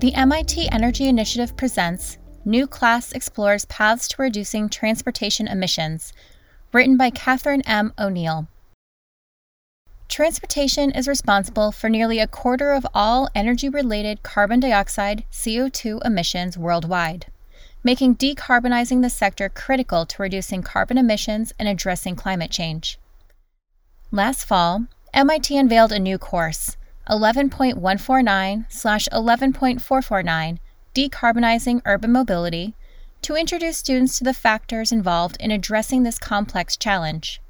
The MIT Energy Initiative presents New Class Explores Paths to Reducing Transportation Emissions, written by Kathryn M. O'Neill. Transportation is responsible for nearly a quarter of all energy related carbon dioxide CO2 emissions worldwide, making decarbonizing the sector critical to reducing carbon emissions and addressing climate change. Last fall, MIT unveiled a new course, 11.149 slash 11.449 Decarbonizing Urban Mobility, to introduce students to the factors involved in addressing this complex challenge.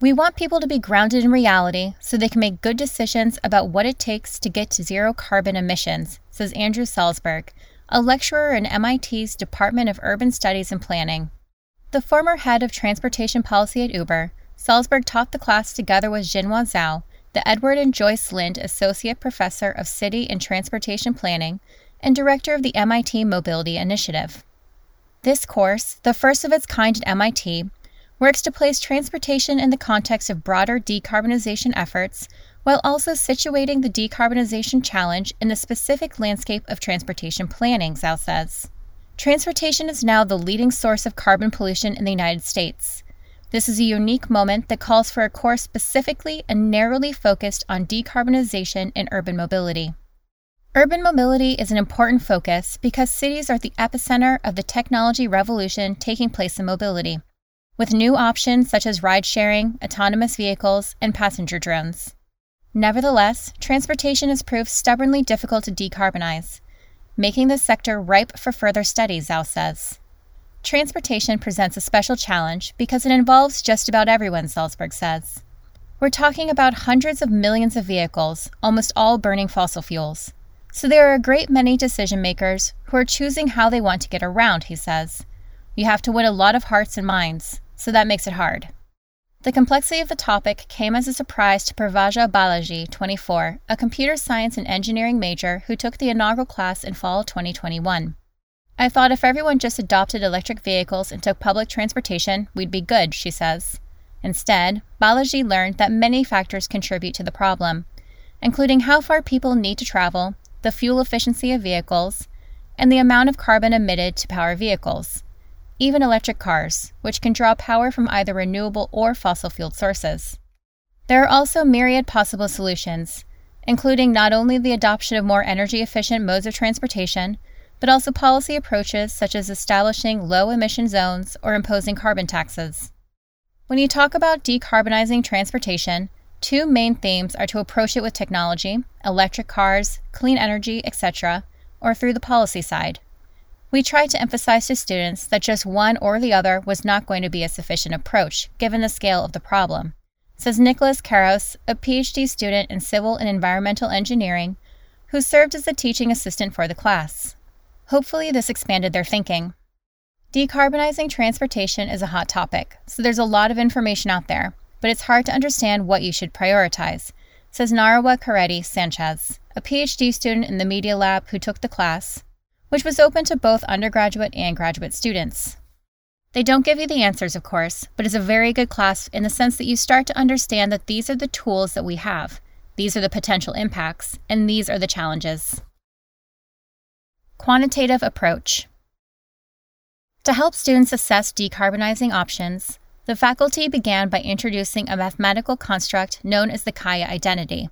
We want people to be grounded in reality so they can make good decisions about what it takes to get to zero carbon emissions, says Andrew Salzberg, a lecturer in MIT's Department of Urban Studies and Planning. The former head of transportation policy at Uber, Salzberg taught the class together with Jinhua Zhao, the Edward and Joyce Linde Associate Professor of City and Transportation Planning and Director of the MIT Mobility Initiative. This course, the first of its kind at MIT, works to place transportation in the context of broader decarbonization efforts while also situating the decarbonization challenge in the specific landscape of transportation planning, Zhao says. Transportation is now the leading source of carbon pollution in the United States. This is a unique moment that calls for a course specifically and narrowly focused on decarbonization and urban mobility. Urban mobility is an important focus because cities are the epicenter of the technology revolution taking place in mobility, with new options such as ride sharing, autonomous vehicles, and passenger drones. Nevertheless, transportation has proved stubbornly difficult to decarbonize, making the sector ripe for further studies, Zhao says. Transportation presents a special challenge because it involves just about everyone, Salzberg says. We're talking about hundreds of millions of vehicles, almost all burning fossil fuels. So there are a great many decision makers who are choosing how they want to get around, he says. You have to win a lot of hearts and minds, so that makes it hard. The complexity of the topic came as a surprise to Pravaja Balaji, 24, a computer science and engineering major who took the inaugural class in fall 2021. I thought if everyone just adopted electric vehicles and took public transportation, we'd be good, she says. Instead, Balaji learned that many factors contribute to the problem, including how far people need to travel, the fuel efficiency of vehicles, and the amount of carbon emitted to power vehicles, even electric cars, which can draw power from either renewable or fossil fuel sources. There are also myriad possible solutions, including not only the adoption of more energy efficient modes of transportation, but also policy approaches such as establishing low emission zones or imposing carbon taxes. When you talk about decarbonizing transportation, Two main themes are to approach it with technology, electric cars, clean energy, etc., or through the policy side. We tried to emphasize to students that just one or the other was not going to be a sufficient approach, given the scale of the problem, says Nicholas Caros, a PhD student in civil and environmental engineering, who served as the teaching assistant for the class. Hopefully, this expanded their thinking. Decarbonizing transportation is a hot topic, so there's a lot of information out there, but it's hard to understand what you should prioritize, says Naroa Coretti Sanchez, a PhD student in the Media Lab who took the class, which was open to both undergraduate and graduate students. They don't give you the answers, of course, but it's a very good class in the sense that you start to understand that these are the tools that we have, these are the potential impacts, and these are the challenges. Quantitative approach. To help students assess decarbonizing options, the faculty began by introducing a mathematical construct known as the Kaya identity,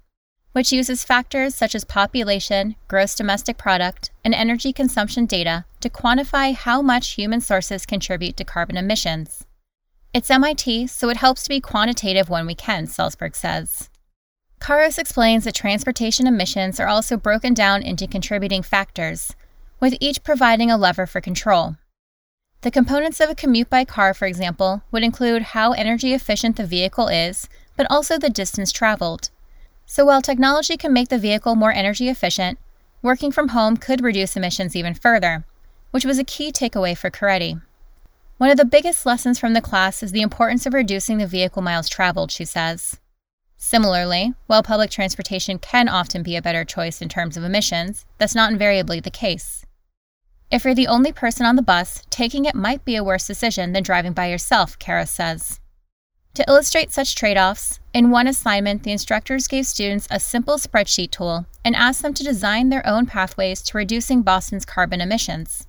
which uses factors such as population, gross domestic product, and energy consumption data to quantify how much human sources contribute to carbon emissions. It's MIT, so it helps to be quantitative when we can, Salzberg says. Caros explains that transportation emissions are also broken down into contributing factors, with each providing a lever for control. The components of a commute by car, for example, would include how energy efficient the vehicle is, but also the distance traveled. So while technology can make the vehicle more energy efficient, working from home could reduce emissions even further, which was a key takeaway for Coretti. One of the biggest lessons from the class is the importance of reducing the vehicle miles traveled, she says. Similarly, while public transportation can often be a better choice in terms of emissions, that's not invariably the case. If you're the only person on the bus, taking it might be a worse decision than driving by yourself, Caros says. To illustrate such trade offs, in one assignment, the instructors gave students a simple spreadsheet tool and asked them to design their own pathways to reducing Boston's carbon emissions.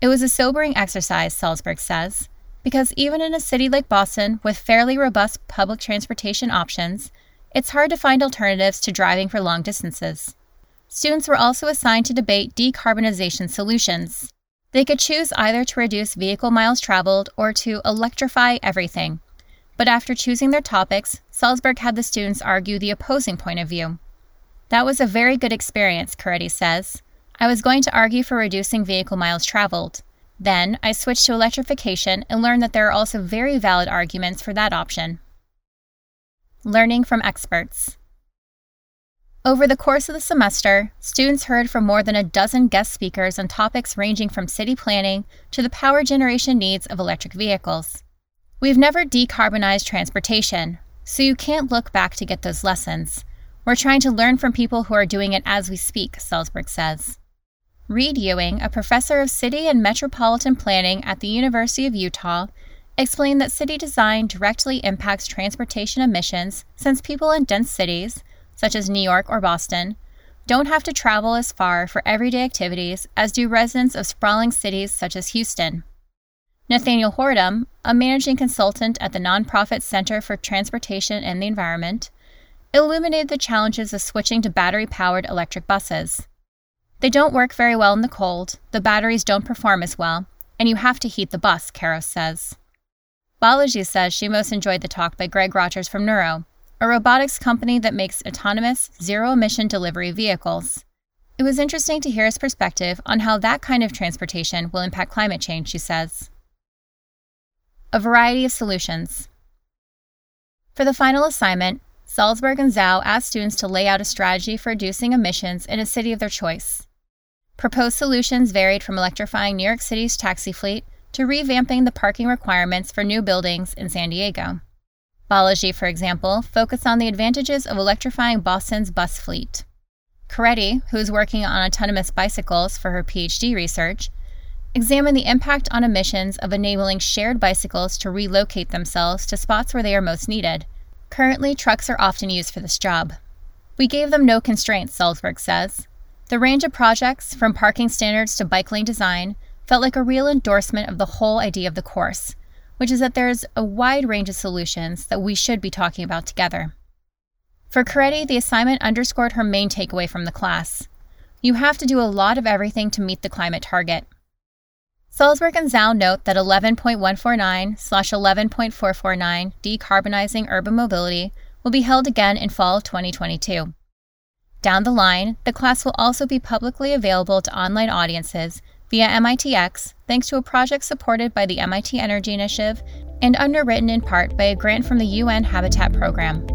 It was a sobering exercise, Salzberg says, because even in a city like Boston with fairly robust public transportation options, it's hard to find alternatives to driving for long distances. Students were also assigned to debate decarbonization solutions. They could choose either to reduce vehicle miles traveled or to electrify everything, but after choosing their topics, Salzberg had the students argue the opposing point of view. That was a very good experience, Coretti says. I was going to argue for reducing vehicle miles traveled. Then I switched to electrification and learned that there are also very valid arguments for that option. Learning from experts. Over the course of the semester, students heard from more than a dozen guest speakers on topics ranging from city planning to the power generation needs of electric vehicles. We've never decarbonized transportation, so you can't look back to get those lessons. We're trying to learn from people who are doing it as we speak, Salzberg says. Reid Ewing, a professor of city and metropolitan planning at the University of Utah, explained that city design directly impacts transportation emissions since people in dense cities, such as New York or Boston, don't have to travel as far for everyday activities as do residents of sprawling cities such as Houston. Nathaniel Horadam, a managing consultant at the nonprofit Center for Transportation and the Environment, illuminated the challenges of switching to battery powered electric buses. They don't work very well in the cold, the batteries don't perform as well, and you have to heat the bus, Caros says. Balaji says she most enjoyed the talk by Greg Rogers from Nuro, a robotics company that makes autonomous, zero emission delivery vehicles. It was interesting to hear his perspective on how that kind of transportation will impact climate change, she says a variety of solutions. For the final assignment, Salzberg and Zhao asked students to lay out a strategy for reducing emissions in a city of their choice. Proposed solutions varied from electrifying New York City's taxi fleet to revamping the parking requirements for new buildings in San Diego. Balaji, for example, focused on the advantages of electrifying Boston's bus fleet. Coretti, who is working on autonomous bicycles for her PhD research, examined the impact on emissions of enabling shared bicycles to relocate themselves to spots where they are most needed. Currently, trucks are often used for this job. We gave them no constraints, Salzberg says. The range of projects, from parking standards to bike lane design, felt like a real endorsement of the whole idea of the course, which is that there's a wide range of solutions that we should be talking about together. For Coretti, the assignment underscored her main takeaway from the class. You have to do a lot of everything to meet the climate target. Salzberg and Zhao note that 11.149 slash 11.449 Decarbonizing Urban Mobility will be held again in fall 2022. Down the line, the class will also be publicly available to online audiences via MITx thanks to a project supported by the MIT Energy Initiative and underwritten in part by a grant from the UN Habitat Program.